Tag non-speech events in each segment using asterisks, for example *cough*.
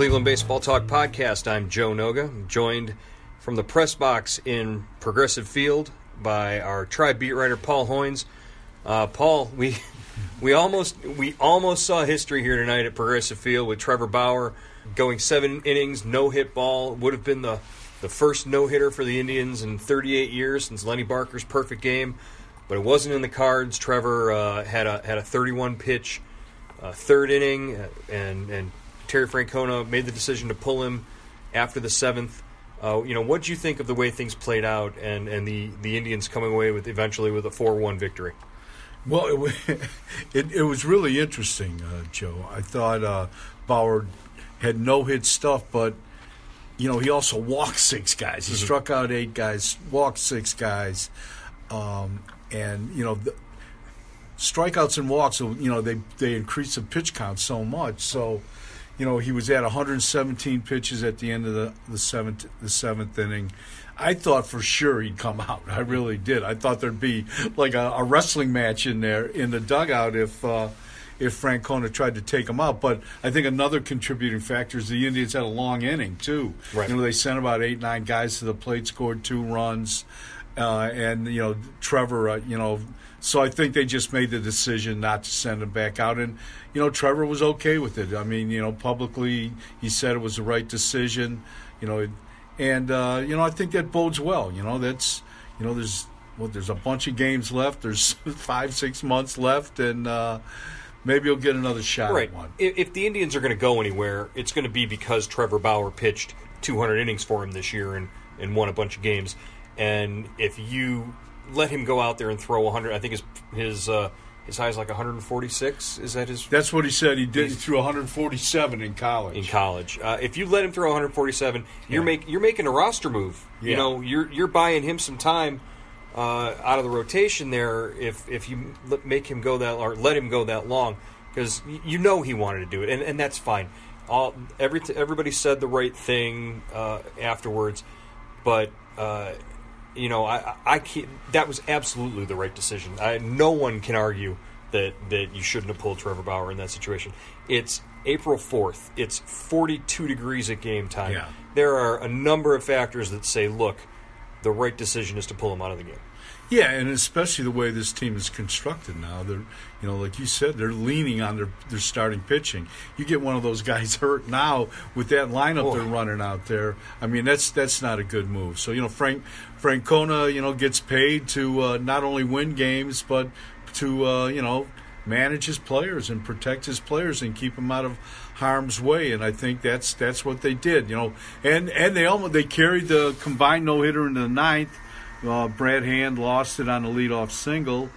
Cleveland Baseball Talk podcast. I'm Joe Noga, joined from the press box in Progressive Field by our tribe beat writer Paul Hoynes. Uh, Paul, we *laughs* we almost we almost saw history here tonight at Progressive Field with Trevor Bauer going seven innings, no hit ball. Would have been the the first no hitter for the Indians in 38 years since Lenny Barker's perfect game, but it wasn't in the cards. Trevor uh, had a had a 31 pitch uh, third inning, uh, and and Terry Francona made the decision to pull him after the seventh. Uh, you know, what do you think of the way things played out, and, and the, the Indians coming away with eventually with a four one victory? Well, it, *laughs* it, it, was really interesting, uh, Joe. I thought uh, Bauer had no hit stuff, but you know he also walked six guys. He mm-hmm. struck out eight guys, walked six guys, um, and you know the strikeouts and walks. You know they they increase the pitch count so much. So you know he was at 117 pitches at the end of the the seventh the seventh inning. I thought for sure he'd come *laughs* out. I really did. I thought there'd be like a, a wrestling match in there in the dugout if uh, if Francona tried to take him out. But I think another contributing factor is the Indians had a long inning too. Right. You know, they sent about eight nine guys to the plate, scored two runs, uh, and you know Trevor, uh, you know. So I think they just made the decision not to send him back out, and you know Trevor was okay with it. I mean, you know, publicly he said it was the right decision. You know, and uh, you know I think that bodes well. You know that's you know there's well there's a bunch of games left. There's *laughs* five six months left, and uh, maybe you'll get another shot right. at one. If, if the Indians are going to go anywhere, it's going to be because Trevor Bauer pitched 200 innings for him this year and and won a bunch of games. And if you let him go out there and throw 100, I think his his uh, his high is like 146. Is that his? That's what he said. He did. He threw 147 in college. In college, uh, if you let him throw 147, you're make you're making a roster move. Yeah. You know, you're you're buying him some time uh, out of the rotation there. If if you make him go that or let him go that long, because you know he wanted to do it, and, and that's fine. All every everybody said the right thing uh, afterwards, but uh, you know, I, I can't, that was absolutely the right decision. I, no one can argue that, that you shouldn't have pulled Trevor Bauer in that situation. It's April 4th. It's 42 degrees at game time. Yeah. There are a number of factors that say, look, the right decision is to pull him out of the game. Yeah, and especially the way this team is constructed now. They're, you know, like you said, they're leaning on their, their starting pitching. You get one of those guys *laughs* hurt now with that lineup oh. they're running out there. I mean, that's that's not a good move. So you know, Frank Francona, you know, gets paid to uh, not only win games but to uh, you know manage his players and protect his players and keep them out of harm's way. And I think that's that's what they did. You know, and and they almost they carried the combined no hitter into the ninth uh, Brad Hand lost it on a leadoff single,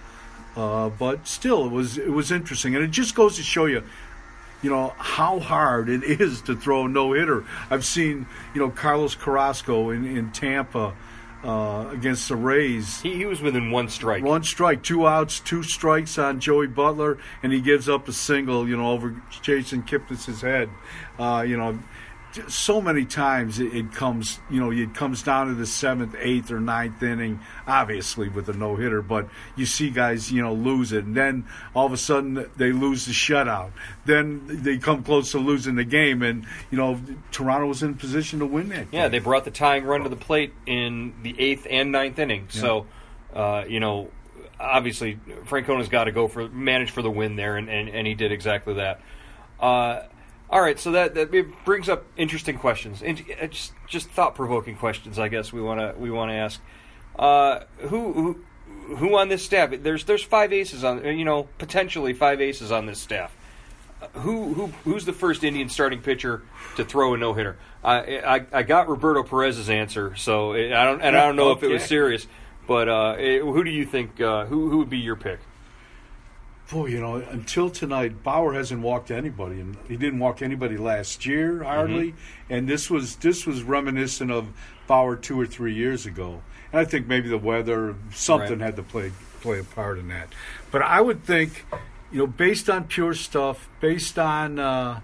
uh, but still, it was it was interesting, and it just goes to show you, you know, how hard it *laughs* is to throw a no hitter. I've seen, you know, Carlos Carrasco in in Tampa. Uh, against the Rays. He, he, was within one strike. One strike, two outs, two strikes on Joey Butler, and he gives up a single, you know, over Jason Kipnis's head. Uh, you know, so many times it, comes, you know, it comes down to the seventh, eighth, or ninth inning, obviously with a no hitter, but you see guys, you know, lose it. And then all of a sudden they lose the shutout. Then they come close to losing the game. And, you know, Toronto was in position to win that. Yeah, they brought the tying run to the plate in the eighth and ninth inning. Yeah. So, uh, you know, obviously Francona's got to go for manage for the win there, and, and, and he did exactly that. Uh, all right, so that, that brings up interesting questions, and uh, just just thought provoking questions. I guess we want to we want to ask uh, who who who on this staff? There's there's five aces on you know potentially five aces on this staff. Uh, who who who's the first Indian starting pitcher to throw a no hitter? I, I, I got Roberto Perez's answer, so I don't and I don't know okay. if it was serious, but uh, who do you think uh, who who would be your pick? Boy, you know, until tonight, Bauer hasn't walked anybody, and he didn't walk anybody last year hardly. Mm-hmm. And this was this was reminiscent of Bauer two or three years ago. And I think maybe the weather, something right. had to play play a part in that. But I would think, you know, based on pure stuff, based on, uh,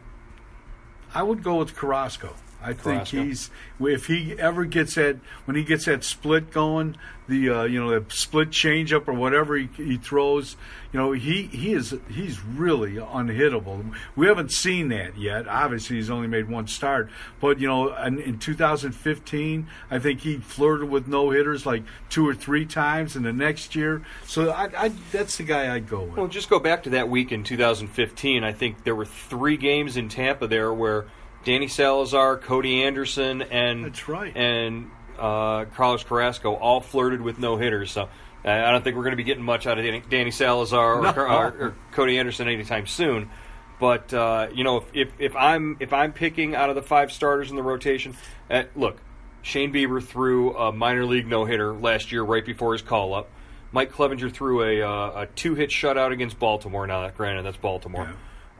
I would go with Carrasco. I think Carrasco. he's if he ever gets that when he gets that split going, the uh, you know the split changeup or whatever he, he throws, you know he he is he's really unhittable. We haven't seen that yet. Obviously, he's only made one start, but you know in, in 2015, I think he flirted with no hitters like two or three times in the next year. So I, I that's the guy I'd go with. Well, just go back to that week in 2015. I think there were three games in Tampa there where Danny Salazar, Cody Anderson, and That's right. and uh, Carlos Carrasco all flirted with no hitters. So I don't think we're going to be getting much out of Danny, Danny Salazar or, No. or, or Cody Anderson anytime soon. But uh, you know, if, if if I'm if I'm picking out of the five starters in the rotation, uh, look, Shane Bieber threw a minor league no hitter last year right before his call up. Mike Clevinger threw a, uh, a two hit shutout against Baltimore. Now, that granted, that's Baltimore.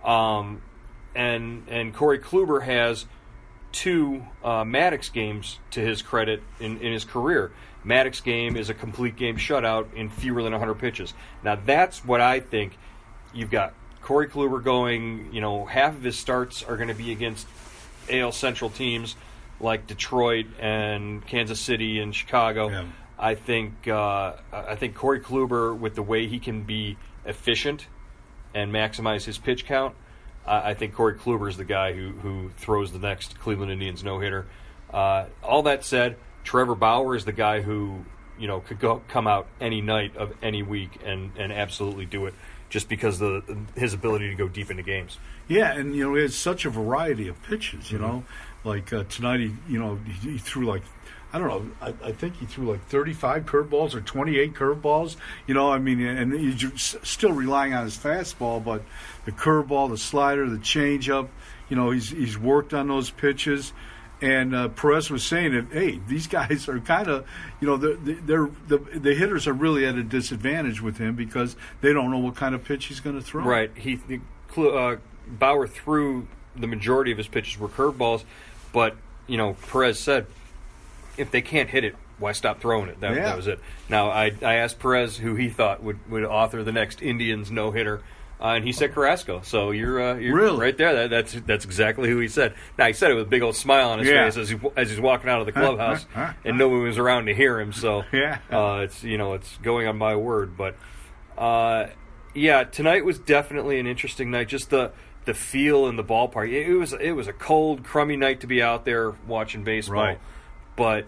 Um, and and Corey Kluber has two uh, Maddux games to his credit in, in his career. Maddux game is a complete game shutout in fewer than 100 pitches. Now that's what I think. You've got Corey Kluber going. You know, half of his starts are going to be against AL Central teams like Detroit and Kansas City and Chicago. Yeah. I think uh, I think Corey Kluber, with the way he can be efficient and maximize his pitch count, I I think Corey Kluber is the guy who, who throws the next Cleveland Indians no hitter. Uh, all that said, Trevor Bauer is the guy who you know could go come out any night of any week and, and absolutely do it just because of the his ability to go deep into games. Yeah, and you know he has such a variety of pitches. You Mm-hmm. know, like uh, tonight he you know he, he threw like I don't know I, I think he threw like thirty five curveballs or twenty eight curveballs. You know, I mean, and he's still relying on his fastball, but the curveball, the slider, the changeup. You know, he's he's worked on those pitches. And uh, Perez was saying that, hey, these *laughs* guys are kind of, you know, they're, they're the the hitters are really at a disadvantage with him because they don't know what kind of pitch he's going to throw. Right. He uh, Bauer threw the majority of his pitches were curveballs, but you know Perez said if they can't hit it, why stop throwing it? That, Yeah. that was it. Now I I asked Perez who he thought would, would author the next Indians no hitter. Uh, and he said Carrasco. So you're, uh, you're Really? right there. That, that's that's exactly who he said. Now he said it with a big old smile on his Yeah. face as he as he's walking out of the clubhouse, and no one was around to hear him. So *laughs* Yeah. uh, it's you know it's going on my word. But uh, yeah, tonight was definitely an interesting night. Just the the feel in the ballpark. It, it was it was a cold, crummy night to be out there watching baseball. Right. But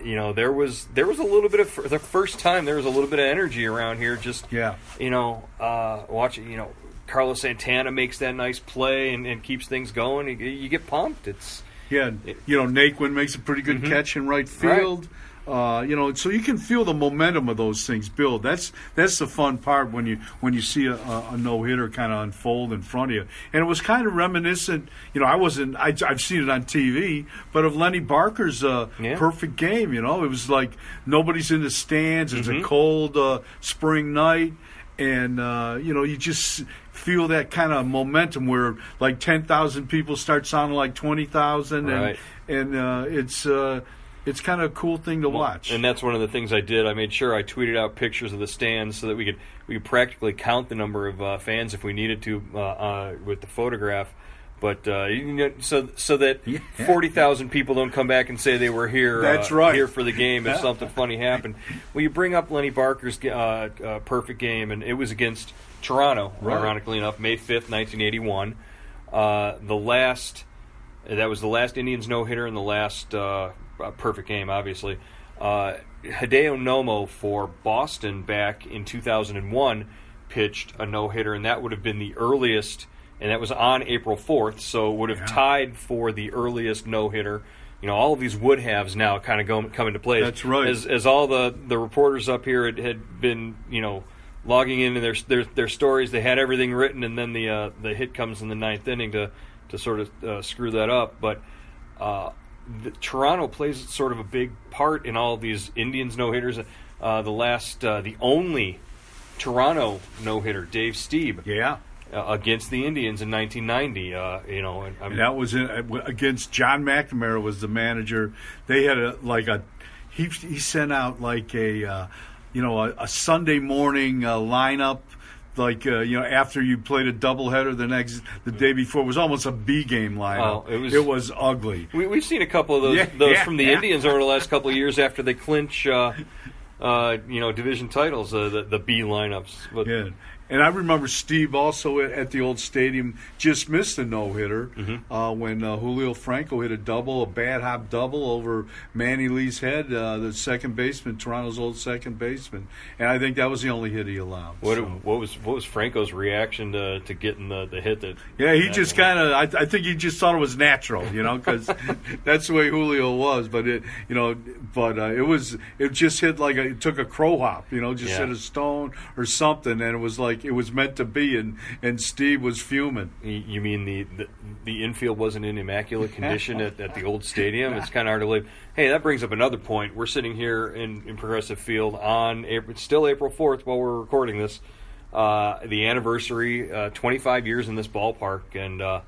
you know there was there was a little bit of the first time there was a little bit of energy around here. Just Yeah. you know, uh, watching, you know, Carlos Santana makes that nice play and, and keeps things going. You, you get pumped. It's Yeah, you know, Naquin makes a pretty good catch in right field. Uh, you know, so you can feel the momentum of those things build. That's that's the fun part when you when you see a, a, no hitter kind of unfold in front of you. And it was kind of reminiscent. You know, I wasn't. I, I've seen it on TV, but of Lenny Barker's uh, Yeah. perfect game. You know, it was like nobody's in the stands. It's Mm-hmm. a cold uh, spring night. And uh, you know, you just feel that kind of momentum where like ten thousand people start sounding like twenty thousand, Right. and and uh, it's uh, it's kind of a cool thing to watch. and that's one of the things I did. I made sure I tweeted out pictures of the stands so that we could we could practically count the number of uh, fans if we needed to uh, uh, with the photograph. But uh, you know, so so that Yeah. forty thousand people don't come back and say they were here. That's uh, right. Here for the game if something funny happened. Well, you bring up Lenny Barker's uh, uh, perfect game, and it was against Toronto. Right. Ironically enough, May fifth, nineteen eighty one. Uh, the last that was the last Indians no hitter and the last uh, uh, perfect game, obviously. Uh, Hideo Nomo for Boston back in 2001 pitched a no hitter, and that would have been the earliest, and that was on April 4th, so it would have Yeah. tied for the earliest no hitter. You know, all of these would haves now kind of go, come into play. That's right. As, as all the, the reporters up here had, had been, you know, logging into their, their their stories, they had everything written, and then the uh, the hit comes in the ninth inning to to sort of uh, screw that up. But uh, the, Toronto plays sort of a big part in all these Indians no hitters. Uh, the last, uh, the only Toronto no hitter, Dave Stieb, yeah, uh, against the Indians in 1990. Uh, you know, and, I'm, and that was in, uh, against John McNamara was the manager. They had a like a he he sent out like a uh, you know a, a Sunday morning uh, lineup like uh, you know after you played a doubleheader the next the day before it was almost a B game lineup. Oh, it was- it was ugly. We, we've seen a couple of those Yeah, those yeah, from the yeah. Indians over the last couple of years after they clinch, uh, uh, you know, division titles, uh, the the B lineups. But Yeah. And I remember Stieb also at, at the old stadium just missed a no hitter Mm-hmm. uh, when uh, Julio Franco hit a double, a bad hop double over Manny Lee's head, uh, the second baseman, Toronto's old second baseman, and I think that was the only hit he allowed. what so. what was what was Franco's reaction to to getting the, the hit that? Yeah, he that just kind of. I, I think he just thought it was natural, you know, because *laughs* that's the way Julio was. But it, you know, but uh, it was. It just hit like a, it took a crow hop, you know, just Yeah. hit a stone or something, and it was like it was meant to be. And and Stieb was fuming. You mean the, the the infield wasn't in immaculate condition at, at the old stadium? It's kind of hard to believe. Hey, that brings up another point. We're sitting here in, in Progressive Field on April, it's still April fourth while we're recording this. Uh, the anniversary, uh, 25 years in this ballpark, and uh,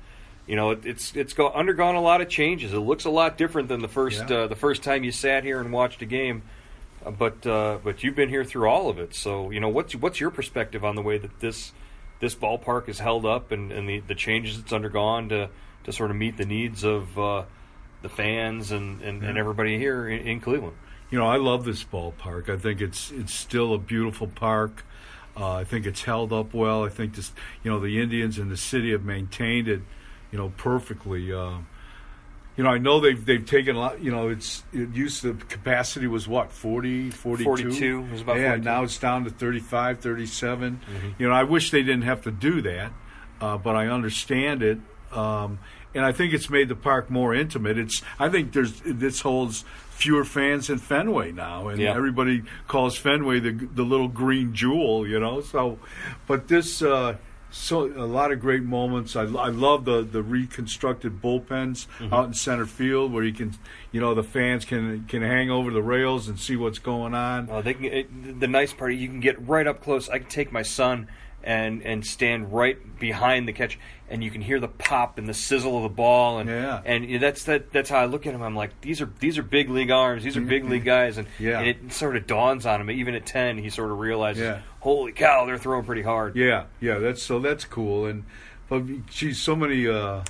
you know it, it's it's go, undergone a lot of changes. It looks a lot different than the first Yeah. uh, the first time you sat here and watched a game. But uh, but you've been here through all of it, so you know what's what's your perspective on the way that this this ballpark is held up and, and the, the changes it's undergone to, to sort of meet the needs of uh, the fans and, and, and everybody here in, in Cleveland. You know, I love this ballpark. I think it's it's still a beautiful park. Uh, I think it's held up well. I think this, you know, the Indians and the city have maintained it, you know, perfectly. Uh, you know, I know they've they've taken a lot. You know, it's it used to capacity was what 40, 42? 42, it was about yeah. 42. Now it's down to 35, 37. You know, I wish they didn't have to do that, uh, but I understand it. Um, and I think it's made the park more intimate. It's I think there's this holds fewer fans in Fenway now, and Yeah. everybody calls Fenway the the little green jewel, you know. So, but this uh, so a lot of great moments. I, I love the the reconstructed bullpens out in center field where you can, you know, the fans can can hang over the rails and see what's going on. Uh, they can, it, the nice part, you can get right up close. I can take my son and and stand right behind the catch, and you can hear the pop and the sizzle of the ball, and Yeah. and that's that. That's how I look at him. I'm like, these are these are big league arms. These are big league guys, and, Yeah. and it sort of dawns on him. Even at ten, he sort of realizes, Yeah. holy cow, they're throwing pretty hard. Yeah, yeah, that's so that's cool. And but geez, so many uh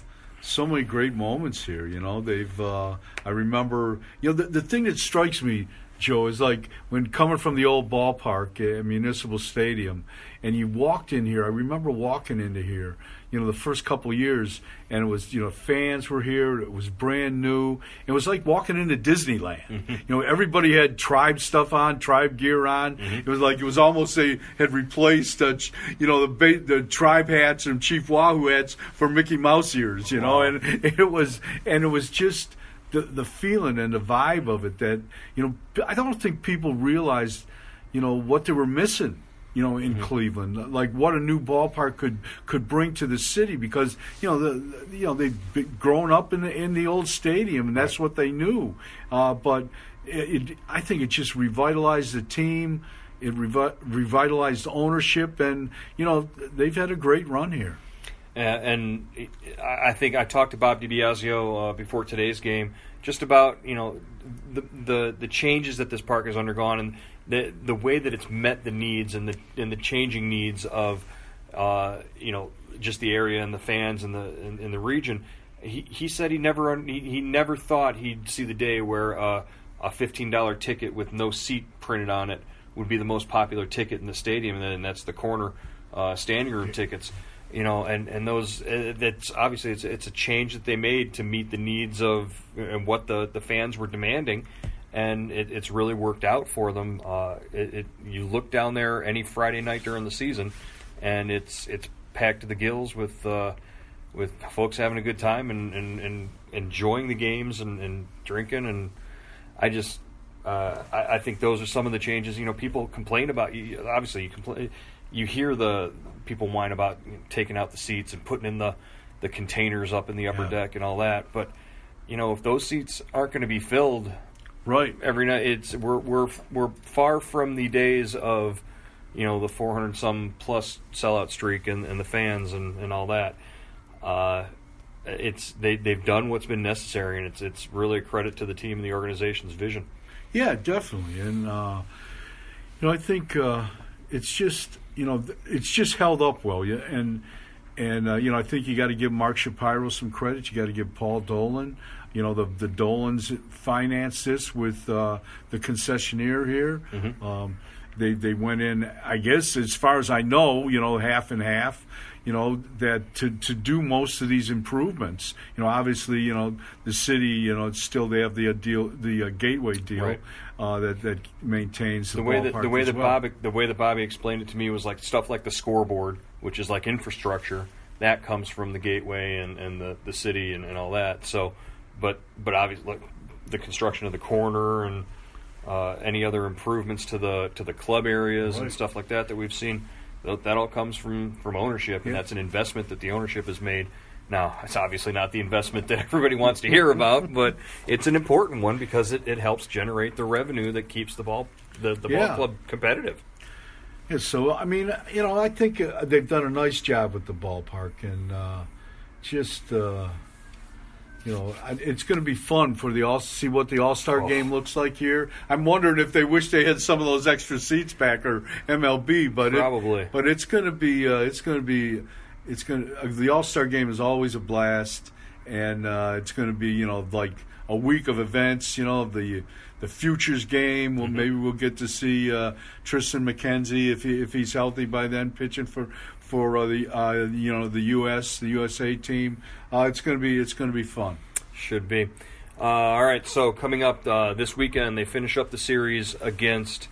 so many great moments here, you know. They've uh I remember you know the the thing that strikes me Joe is like when coming from the old ballpark at Municipal Stadium and you walked in here. I remember walking into here, you know, the first couple of years and it was, you know, fans were here. It was brand new. It was like walking into Disneyland. You know, everybody had tribe stuff on, tribe gear on. It was like it was almost they had replaced, uh, you know, the ba- the tribe hats and Chief Wahoo hats for Mickey Mouse ears. You know, and it was and it was just the the feeling and the vibe of it that you know I don't think people realized you know what they were missing you know in Cleveland. Like what a new ballpark could could bring to the city because you know the, you know they've grown up in the in the old stadium and that's what they knew. Uh, but it, it, I think it just revitalized the team. It revi- revitalized ownership and you know they've had a great run here and I think I talked to Bob DiBiasio uh, before today's game just about you know the, the the changes that this park has undergone and the the way that it's met the needs and the and the changing needs of uh, you know just the area and the fans and the in, in the region. He he said he never he, he never thought he'd see the day where uh, a fifteen dollar ticket with no seat printed on it would be the most popular ticket in the stadium, and then that's the corner uh, standing room tickets you know, and and those uh, that's obviously it's it's a change that they made to meet the needs of and what the the fans were demanding, and it, it's really worked out for them. Uh, it, it you look down there any Friday night during the season, and it's it's packed to the gills with uh, with folks having a good time and, and, and enjoying the games and, and drinking and I just uh, I, I think those are some of the changes. You know, people complain about. You, obviously, you complain. You hear the people whine about you know, taking out the seats and putting in the the containers up in the upper Yeah. deck and all that. But you know, if those seats aren't going to be filled right every night, it's we're we're we're far from the days of you know the 400 some plus sellout streak and, and the fans and, and all that. Uh, it's they they've done what's been necessary, and it's it's really a credit to the team and the organization's vision. Yeah, definitely. And uh, you know, I think uh, it's just you know, it's just held up well. Yeah, and and uh, you know, I think you got to give Mark Shapiro some credit. You got to give Paul Dolan. You know, the the Dolans financed this with uh, the concessionaire here. Mm-hmm. Um, they they went in, I guess, as far as I know, you know, half and half you know that to to do most of these improvements. You know, obviously, you know the city, you know, it's still they have the uh, deal, the uh, gateway deal right. Uh, that that maintains the, the way that the way that well. Bobby the way that Bobby explained it to me was like stuff like the scoreboard, which is like infrastructure that comes from the gateway and, and the, the city and, and all that. So, but but obviously like the construction of the corner and uh, any other improvements to the to the club areas right. and stuff like that that we've seen that all comes from from ownership, and Yeah. that's an investment that the ownership has made. Now, it's obviously not the investment that *laughs* everybody wants to hear about, but it's an important one because it, it helps generate the revenue that keeps the ball the, the Yeah. ball club competitive. Yeah, so I mean, you know, I think uh, they've done a nice job with the ballpark, and uh, just uh, you know, it's going to be fun for the all see what the All Star Oh. game looks like here. I'm wondering if they wish they had some of those extra seats back or MLB, but Probably. It, but it's going to be uh, it's going to be it's going to, uh, the All Star game is always a blast, and uh, it's going to be you know like a week of events. You know the the futures game. Well, maybe we'll get to see uh, Triston McKenzie if he, if he's healthy by then pitching for for uh, the uh, you know the U.S. the USA team. Uh, it's going to be it's to be fun. Should be. Uh, all right, so coming up uh, this weekend, they finish up the series against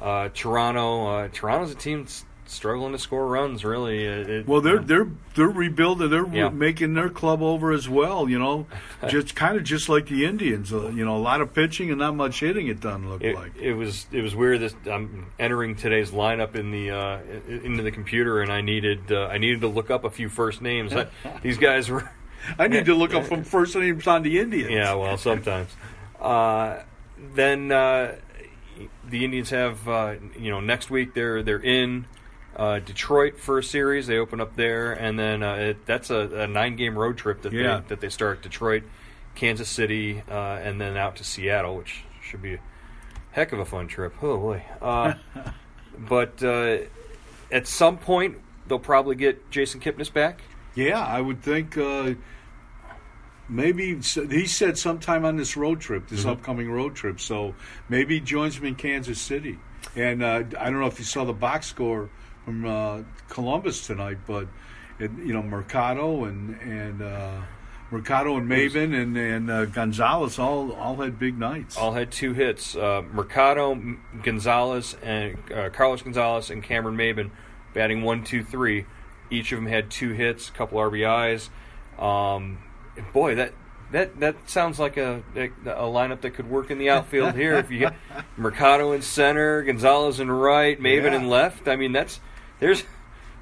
uh, Toronto. Uh, Toronto's a team that's struggling to score runs, really. It, it- Well, they're they're they're rebuilding. They're Yeah. making their club over as well. You know, *laughs* just kind of just like the Indians. Uh, you know, a lot of pitching and not much hitting. It doesn't look It, like. it was it was weird. This I'm entering today's lineup in the uh, into the computer, and I needed uh, I needed to look up a few first names. I- *laughs* These guys were *laughs* I need to look up from first names on the Indians. yeah, well, sometimes. Uh, then uh, the Indians have uh, you know next week they're they're in uh, Detroit for a series. They open up there, and then uh, it, that's a, a nine game road trip that Yeah. they that they start Detroit, Kansas City, uh, and then out to Seattle, which should be a heck of a fun trip. Oh boy! Uh, *laughs* but uh, at some point they'll probably get Jason Kipnis back. Yeah, I would think uh, maybe he said sometime on this road trip, this upcoming road trip. So maybe he joins me in Kansas City. And uh, I don't know if you saw the box score from uh, Columbus tonight, but it, you know Mercado and and uh, Mercado and Maybin and and uh, Gonzalez all all had big nights. all had two hits. Uh, Mercado, Gonzalez, and uh, Carlos Gonzalez and Cameron Maybin batting one, two, three. Each of them had two hits, a couple RBIs. Um, boy, that that that sounds like a, a lineup that could work in the outfield here. If you get *laughs* Mercado in center, Gonzalez in right, Maybin Yeah. in left. I mean, that's there's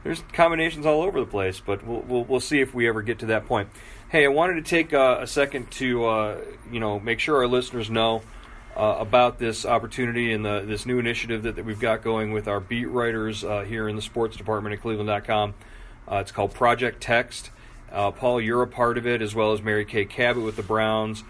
there's combinations all over the place, but we'll we'll, we'll see if we ever get to that point. Hey, I wanted to take uh, a second to uh, you know make sure our listeners know uh, about this opportunity and the, this new initiative that, that we've got going with our beat writers uh, here in the sports department at Cleveland.com. Uh, it's called Project Text. Paul, you're a part of it, as well as Mary Kay Cabot with the Browns,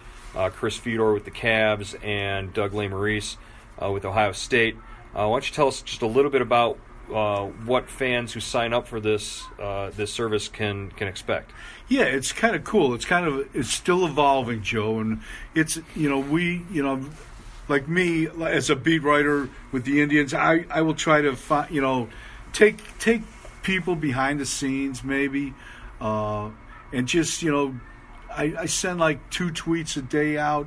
Chris Fedor with the Cavs, and Doug Maurice with Ohio State. Why don't you tell us just a little bit about uh, what fans who sign up for this uh, this service can can expect? Yeah, it's kind of cool. It's kind of it's still evolving, Joe, and it's you know we you know like me as a beat writer with the Indians, I I will try to find you know take take people behind the scenes maybe, uh, and just you know I, I send like two tweets a day out.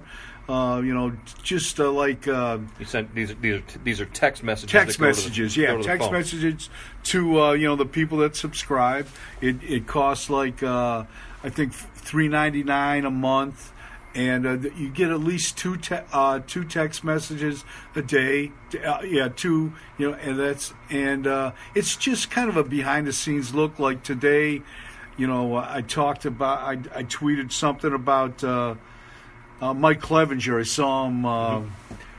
Uh, you know, just uh, like uh, You sent these are these are these are text messages. text that go to the- messages, go yeah, the text messages to uh, you know the people that subscribe. It it costs like uh, I think three ninety nine a month, and uh, you get at least two te- uh, two text messages a day. Uh, yeah, two. You know, and that's and uh, it's just kind of a behind the scenes look. Like today, you know, I talked about I, I tweeted something about. Uh, Mike Clevinger. I saw him uh,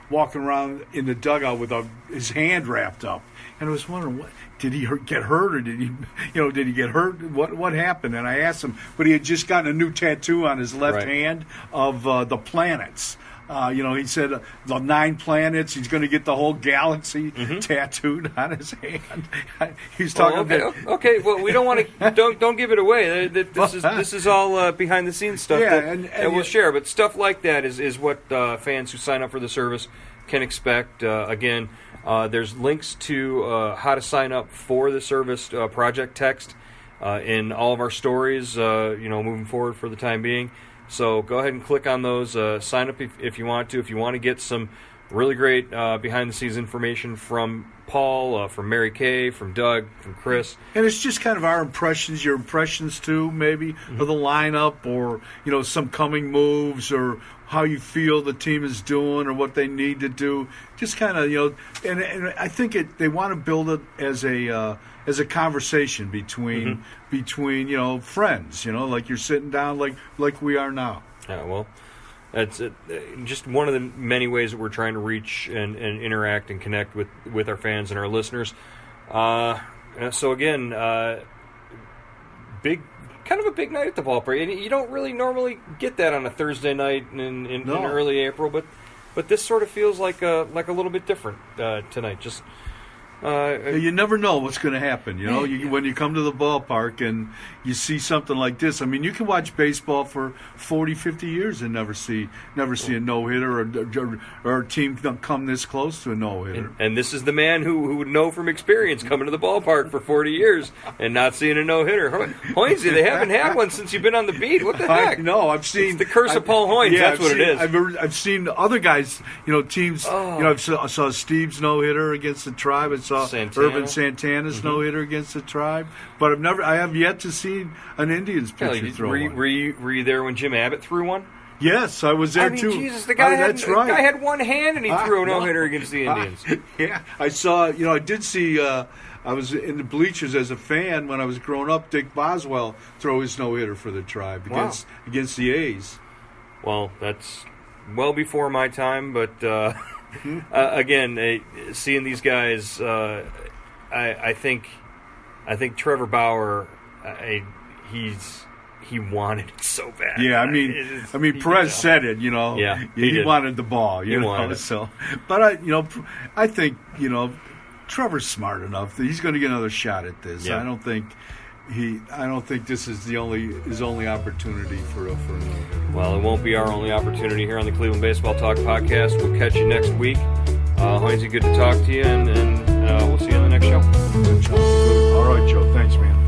walking around in the dugout with a, his hand wrapped up, and I was wondering, what did he hurt, get hurt, or did he, *laughs* you know, did he get hurt? What what happened? And I asked him, but he had just gotten a new tattoo on his left Right. hand of uh, the planets. Uh, you know, he said uh, the nine planets. He's going to get the whole galaxy tattooed on his hand. *laughs* he's talking Mm-hmm. Well, okay, about okay. Well, we don't want to don't don't give it away. This is *laughs* this is all uh, behind the scenes stuff Yeah, that, and- that we'll share. But stuff like that is is what uh, fans who sign up for the service can expect. Uh, again, uh, there's links to uh, how to sign up for the service uh, project text uh, in all of our stories. Uh, you know, moving forward for the time being. So go ahead and click on those. Uh, sign up if, if you want to. If you want to get some really great uh, behind the scenes information from Paul, uh, from Mary Kay, from Doug, from Chris. And it's just kind of our impressions, your impressions too, maybe Mm-hmm. of the lineup, or you know some coming moves, or how you feel the team is doing, or what they need to do. Just kind of you know, and, and I think it they want to build it as a uh, as a conversation between Mm-hmm. between you know friends, you know, like you're sitting down like like we are now. Yeah, well, that's uh, just one of the many ways that we're trying to reach and, and interact and connect with, with our fans and our listeners. Uh, so again, uh, big, kind of a big night at the ballpark. And you don't really normally get that on a Thursday night in, in, in early April, but but this sort of feels like a like a little bit different uh, tonight. Just uh, You never know what's going to happen. You know, you, when you come to the ballpark and you see something like this. I mean, you can watch baseball for 40, 50 years and never see never see a no hitter or, or or a team come this close to a no hitter. And, and this is the man who, who would know from experience coming to the ballpark for 40 years and not seeing a no hitter. Hoynesy, they haven't had one since you've been on the beat. What the I heck? know. I've seen It's the curse of Paul Hoynes, Yeah, that's I've what it seen- is. I've, I've seen other guys. You know, teams. Oh. You know, I've saw, I saw Stieb's no hitter against the tribe. I saw Santana. Ervin Santana's Mm-hmm. no hitter against the tribe. But I've never. I have yet to see an Indians Yeah, pitcher like, throw were, you, one. were, you, were you there when Jim Abbott threw one? Yes, I was there I mean, too. Jesus, the guy, Oh, had, that's the right. guy had one hand and he I threw a no hitter against the *laughs* Indians. *laughs* yeah, I saw. You know, I did see. Uh, I was in the bleachers as a fan when I was growing up. Dick Bosman throw his no hitter for the tribe Wow. against against the A's. Well, that's well before my time, but uh, *laughs* uh, again, uh, seeing these guys, uh, I, I think, I think Trevor Bauer, I, he's he wanted it so bad. Yeah, I mean, is- I mean, Perez said it. You know, Yeah, he, he wanted the ball. You He know, wanted so. But I, you know, I think you know, Trevor's smart enough that he's going to get another shot at this. Yeah. I don't think he. I don't think this is the only his only opportunity for a for a no-hitter. Well, it won't be our only opportunity here on the Cleveland Baseball Talk podcast. We'll catch you next week. Uh, good to talk to you, and, and uh, we'll see you on the next show. All right, Joe. Thanks, man.